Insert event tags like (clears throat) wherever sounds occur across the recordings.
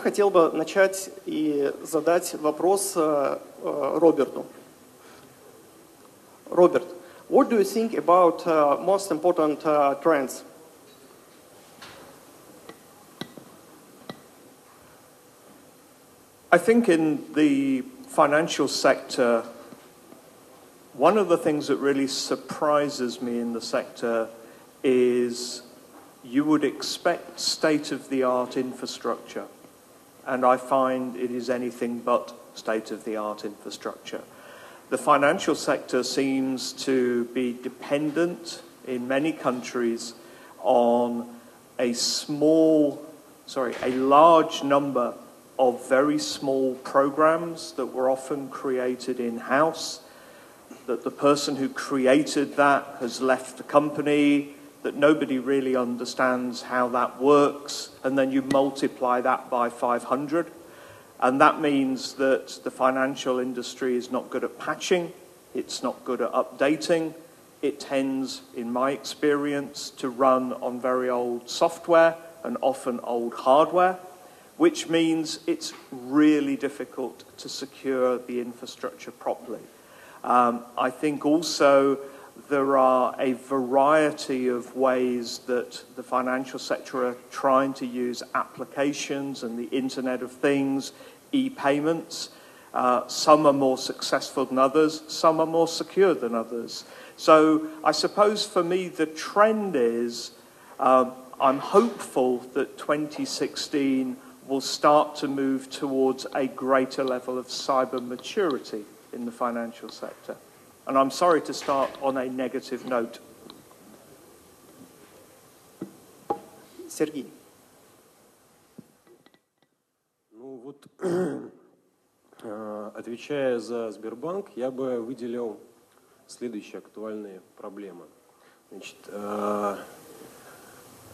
хотел бы начать и задать вопрос Роберту. Роберт, what do you think about uh, most important uh, trends? I think in the financial sector, one of the things that really surprises me in the sector is you would expect state of the art infrastructure, and I find it is anything but state of the art infrastructure. The financial sector seems to be dependent in many countries on a small, sorry, a large number of very small programs that were often created in house, that the person who created that has left the company, that nobody really understands how that works, and then you multiply that by 500. And that means that the financial industry is not good at patching, it's not good at updating. It tends, in my experience, to run on very old software and often old hardware, which means it's really difficult to secure the infrastructure properly. Um, I think also there are a variety of ways that the financial sector are trying to use applications and the Internet of Things, e payments. Uh, some are more successful than others, some are more secure than others. So I suppose for me the trend is um, I'm hopeful that 2016 will start to move towards a greater level of cyber maturity in the financial sector. And I'm sorry to start on a negative note. Сергей. Ну вот, (clears throat) отвечая за Сбербанк, я бы выделил следующие актуальные проблемы. Значит,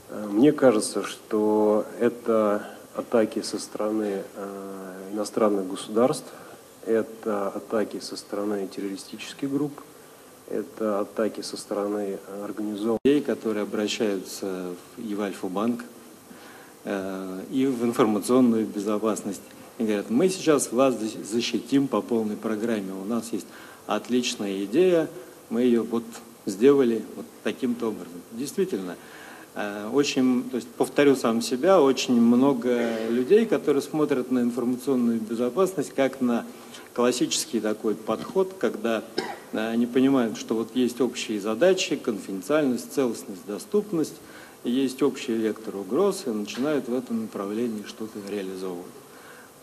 мне кажется, что это атаки со стороны иностранных государств, это атаки со стороны террористических групп, это атаки со стороны организованных людей, которые обращаются в Альфа-банк, и в информационную безопасность. И говорят, мы сейчас вас защитим по полной программе. У нас есть отличная идея, мы ее вот сделали вот таким-то образом. Действительно, очень, то есть повторю сам себя, очень много людей, которые смотрят на информационную безопасность как на классический такой подход, когда они понимают, что вот есть общие задачи, конфиденциальность, целостность, доступность, есть общий вектор угроз, и начинают в этом направлении что-то реализовывать.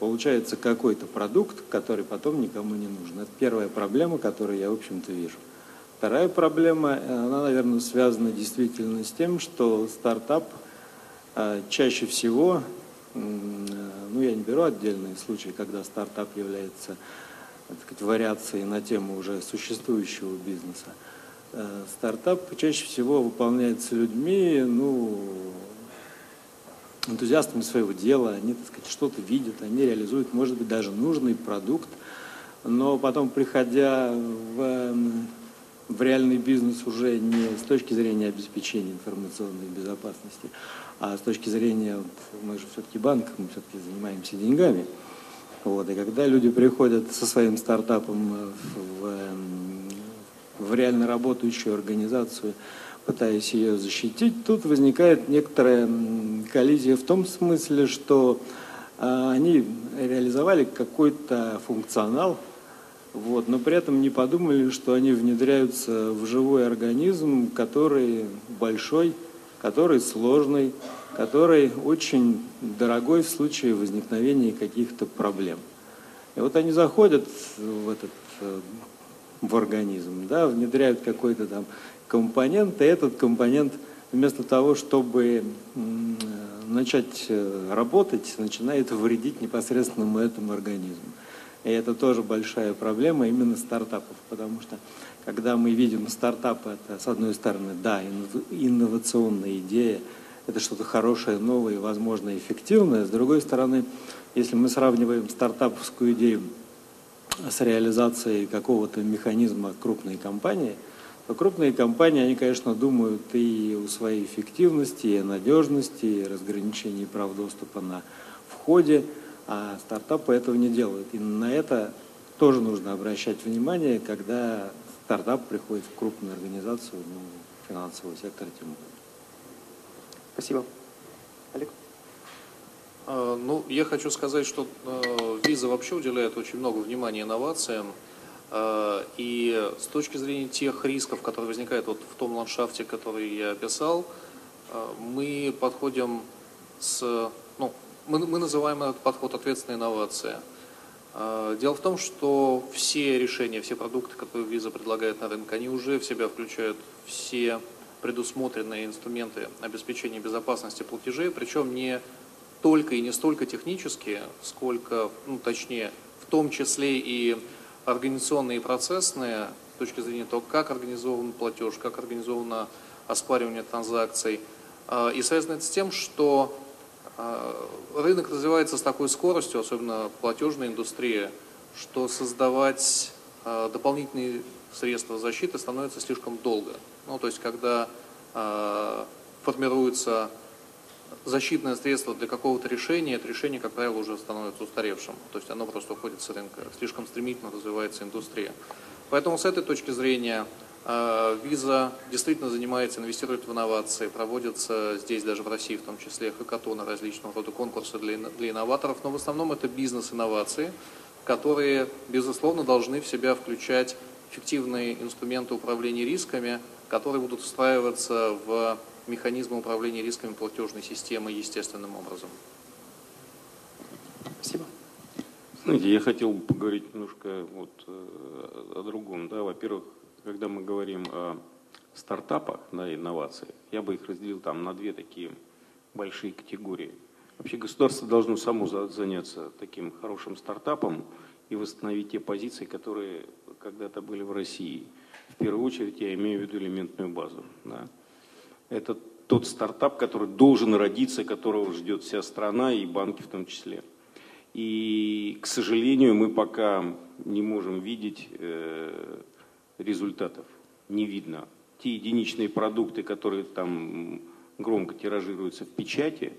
Получается какой-то продукт, который потом никому не нужен. Это первая проблема, которую я, в общем-то, вижу. Вторая проблема, она, наверное, связана действительно с тем, что стартап чаще всего, ну, я не беру отдельные случаи, когда стартап является так сказать, вариации на тему уже существующего бизнеса. Стартап чаще всего выполняется людьми, ну, энтузиастами своего дела, они, так сказать, что-то видят, они реализуют, может быть, даже нужный продукт, но потом, приходя в, в реальный бизнес уже не с точки зрения обеспечения информационной безопасности, а с точки зрения, мы же все-таки банк, мы все-таки занимаемся деньгами, вот, и когда люди приходят со своим стартапом в, в реально работающую организацию, пытаясь ее защитить, тут возникает некоторая коллизия в том смысле, что они реализовали какой-то функционал, вот, но при этом не подумали, что они внедряются в живой организм, который большой, который сложный, который очень дорогой в случае возникновения каких-то проблем. И вот они заходят в этот в организм, да, внедряют какой-то там компонент, и этот компонент вместо того, чтобы начать работать, начинает вредить непосредственно этому организму. И это тоже большая проблема именно стартапов, потому что когда мы видим стартапы, это с одной стороны, да, инновационная идея, это что-то хорошее, новое, возможно, эффективное. С другой стороны, если мы сравниваем стартаповскую идею с реализацией какого-то механизма крупной компании, то крупные компании, они, конечно, думают и о своей эффективности, и о надежности, и разграничении прав доступа на входе, а стартапы этого не делают. И на это тоже нужно обращать внимание, когда стартап приходит в крупную организацию, ну, финансового сектора тем более. Спасибо. Олег? А, ну, я хочу сказать, что виза вообще уделяет очень много внимания инновациям. А, и с точки зрения тех рисков, которые возникают вот в том ландшафте, который я описал, а, мы подходим с... Ну, мы, мы называем этот подход ответственная инновация. Дело в том, что все решения, все продукты, которые виза предлагает на рынок, они уже в себя включают все предусмотренные инструменты обеспечения безопасности платежей, причем не только и не столько технические, сколько, ну, точнее, в том числе и организационные и процессные, с точки зрения того, как организован платеж, как организовано оспаривание транзакций. А, и связано это с тем, что а, рынок развивается с такой скоростью, особенно платежная индустрия, что создавать а, дополнительные средства защиты становится слишком долго. Ну, то есть, когда формируется защитное средство для какого-то решения, это решение, как правило, уже становится устаревшим. То есть оно просто уходит с рынка. Слишком стремительно развивается индустрия. Поэтому с этой точки зрения Виза действительно занимается, инвестирует в инновации, проводятся здесь, даже в России в том числе, хакатоны, различного рода конкурсы для, для инноваторов, но в основном это бизнес-инновации, которые, безусловно, должны в себя включать эффективные инструменты управления рисками, которые будут встраиваться в механизмы управления рисками платежной системы естественным образом. Спасибо. Знаете, я хотел поговорить немножко вот э, о другом. Да, во-первых, когда мы говорим о стартапах, да, инновациях, я бы их разделил там на две такие большие категории. Вообще государство должно само заняться таким хорошим стартапом и восстановить те позиции, которые когда-то были в России. В первую очередь я имею в виду элементную базу. Да. Это тот стартап, который должен родиться, которого ждет вся страна и банки в том числе. И, к сожалению, мы пока не можем видеть э, результатов. Не видно. Те единичные продукты, которые там громко тиражируются в печати,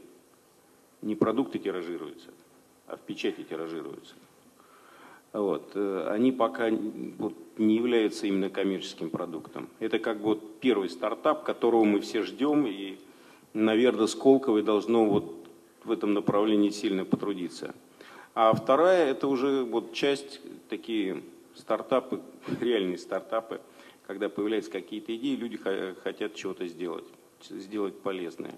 не продукты тиражируются, а в печати тиражируются. Вот. Э, они пока вот, не являются именно коммерческим продуктом. Это как бы вот первый стартап, которого мы все ждем, и, наверное, Сколково должно вот в этом направлении сильно потрудиться. А вторая – это уже вот часть, такие стартапы, (laughs) реальные стартапы, когда появляются какие-то идеи, люди хотят чего-то сделать, сделать полезное.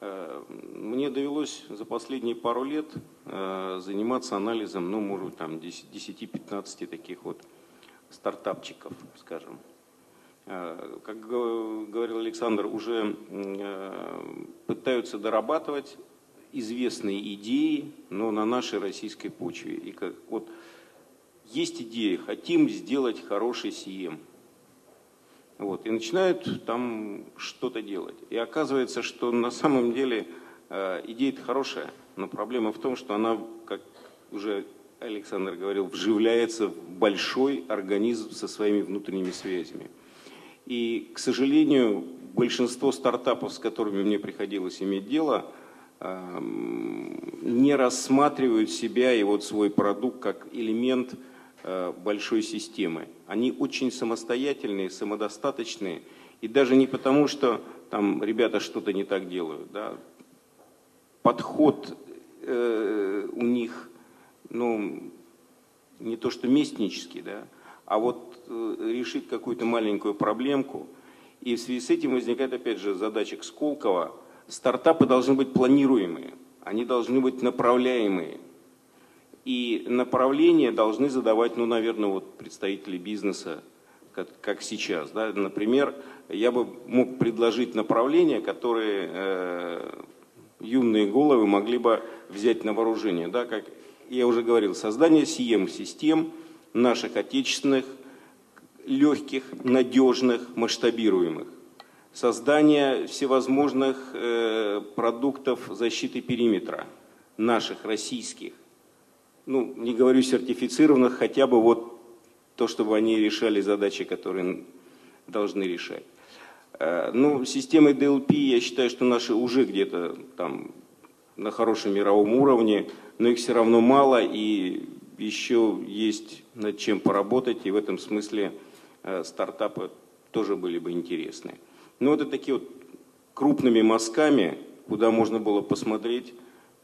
Э, мне довелось за последние пару лет э, заниматься анализом, ну, может, там, 10-15 таких вот стартапчиков, скажем. Э, как говорил Александр, уже пытаются дорабатывать известные идеи, но на нашей российской почве. И как, вот есть идея, хотим сделать хороший СИЕМ – вот, и начинают там что-то делать. И оказывается, что на самом деле э, идея-то хорошая, но проблема в том, что она, как уже Александр говорил, вживляется в большой организм со своими внутренними связями. И, к сожалению, большинство стартапов, с которыми мне приходилось иметь дело, э, не рассматривают себя и вот свой продукт как элемент большой системы. Они очень самостоятельные, самодостаточные. И даже не потому, что там ребята что-то не так делают. Да. Подход э, у них, ну, не то что местнический, да, а вот э, решить какую-то маленькую проблемку. И в связи с этим возникает опять же задача Сколково. Стартапы должны быть планируемые, они должны быть направляемые. И направления должны задавать, ну, наверное, вот представители бизнеса, как, как сейчас. Да? Например, я бы мог предложить направления, которые э, юные головы могли бы взять на вооружение. Да? Как я уже говорил, создание CM-систем наших отечественных, легких, надежных, масштабируемых. Создание всевозможных э, продуктов защиты периметра, наших, российских ну, не говорю сертифицированных, хотя бы вот то, чтобы они решали задачи, которые должны решать. Э, ну, системой DLP я считаю, что наши уже где-то там на хорошем мировом уровне, но их все равно мало, и еще есть над чем поработать, и в этом смысле э, стартапы тоже были бы интересны. Но это такие вот крупными мазками, куда можно было посмотреть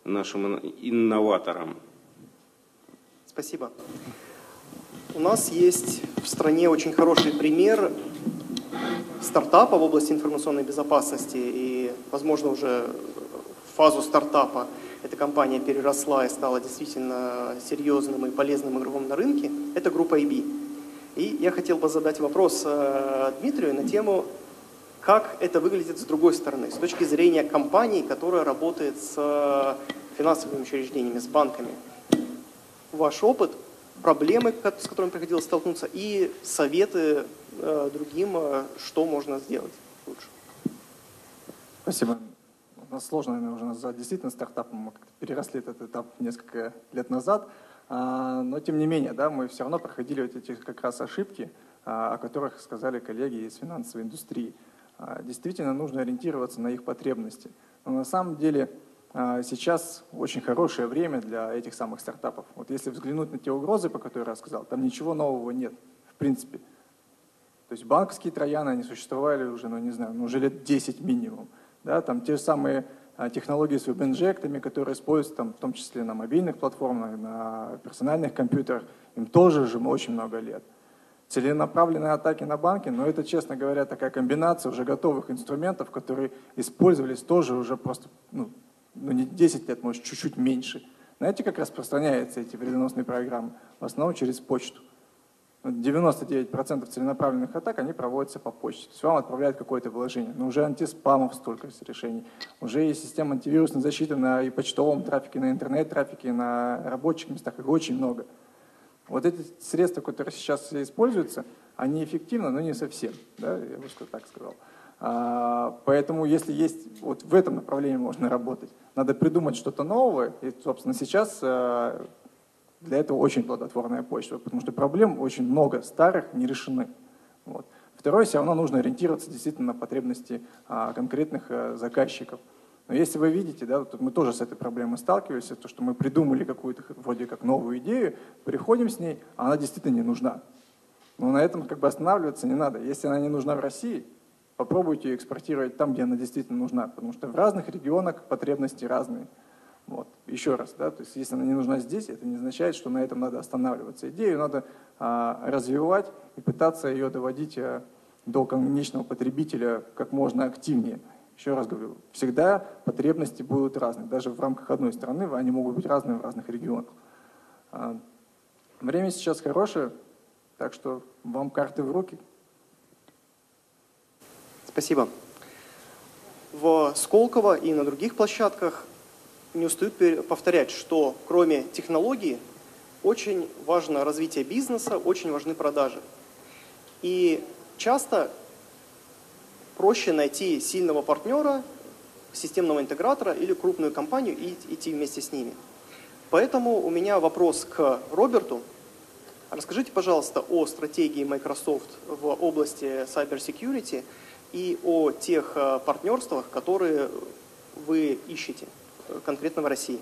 нашим инноваторам. Спасибо. У нас есть в стране очень хороший пример стартапа в области информационной безопасности и, возможно, уже фазу стартапа эта компания переросла и стала действительно серьезным и полезным игроком на рынке, это группа IB. И я хотел бы задать вопрос э, Дмитрию на тему, как это выглядит с другой стороны, с точки зрения компании, которая работает с финансовыми учреждениями, с банками. Ваш опыт, проблемы, с которыми приходилось столкнуться, и советы э, другим, э, что можно сделать лучше. Спасибо нас сложно, наверное, уже назвать действительно стартапом, мы переросли этот этап несколько лет назад, а, но тем не менее, да, мы все равно проходили вот эти как раз ошибки, а, о которых сказали коллеги из финансовой индустрии. А, действительно нужно ориентироваться на их потребности. Но на самом деле сейчас очень хорошее время для этих самых стартапов. Вот если взглянуть на те угрозы, по которым я рассказал, там ничего нового нет, в принципе. То есть банковские трояны, они существовали уже, ну не знаю, ну, уже лет 10 минимум. Да, там те же самые а, технологии с веб-инжектами, которые используются там, в том числе на мобильных платформах, на персональных компьютерах, им тоже уже очень много лет. Целенаправленные атаки на банки, но это, честно говоря, такая комбинация уже готовых инструментов, которые использовались тоже уже просто, ну, ну не 10 лет, может, чуть-чуть меньше. Знаете, как распространяются эти вредоносные программы? В основном через почту. 99% целенаправленных атак, они проводятся по почте. То есть вам отправляют какое-то вложение. Но уже антиспамов столько решений. Уже есть система антивирусной защиты на и почтовом трафике, на интернет-трафике, на рабочих местах. Их очень много. Вот эти средства, которые сейчас используются, они эффективны, но не совсем. Да? Я бы так сказал. А, поэтому, если есть, вот в этом направлении можно работать. Надо придумать что-то новое. И, собственно, сейчас а, для этого очень плодотворная почва, потому что проблем очень много старых не решены. Вот. Второе, все равно нужно ориентироваться действительно на потребности а, конкретных а, заказчиков. Но если вы видите, да, мы тоже с этой проблемой сталкивались, то, что мы придумали какую-то вроде как новую идею, приходим с ней, а она действительно не нужна. Но на этом как бы останавливаться не надо. Если она не нужна в России, попробуйте ее экспортировать там, где она действительно нужна, потому что в разных регионах потребности разные. Вот. Еще раз, да, то есть если она не нужна здесь, это не означает, что на этом надо останавливаться. Идею надо а, развивать и пытаться ее доводить а, до конечного потребителя как можно активнее. Еще раз говорю, всегда потребности будут разные. Даже в рамках одной страны они могут быть разные в разных регионах. А, время сейчас хорошее, так что вам карты в руки. Спасибо. В Сколково и на других площадках не устают повторять, что кроме технологии очень важно развитие бизнеса, очень важны продажи. И часто проще найти сильного партнера, системного интегратора или крупную компанию и идти вместе с ними. Поэтому у меня вопрос к Роберту. Расскажите, пожалуйста, о стратегии Microsoft в области cybersecurity и о тех э, партнерствах, которые вы ищете конкретно в России.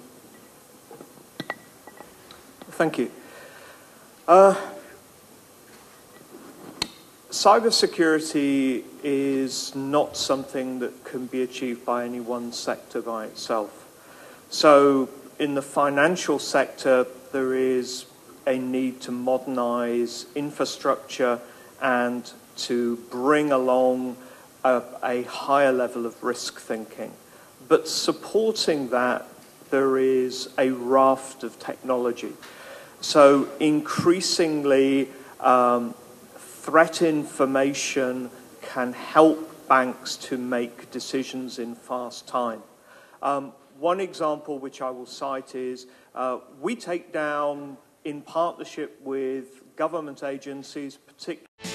Thank you. Uh, cybersecurity is not something that can be achieved by any one sector by itself. So, in the financial sector, there is a need to modernize infrastructure and to bring along a, a higher level of risk thinking. But supporting that, there is a raft of technology. So increasingly, um, threat information can help banks to make decisions in fast time. Um, one example which I will cite is uh, we take down, in partnership with government agencies, particularly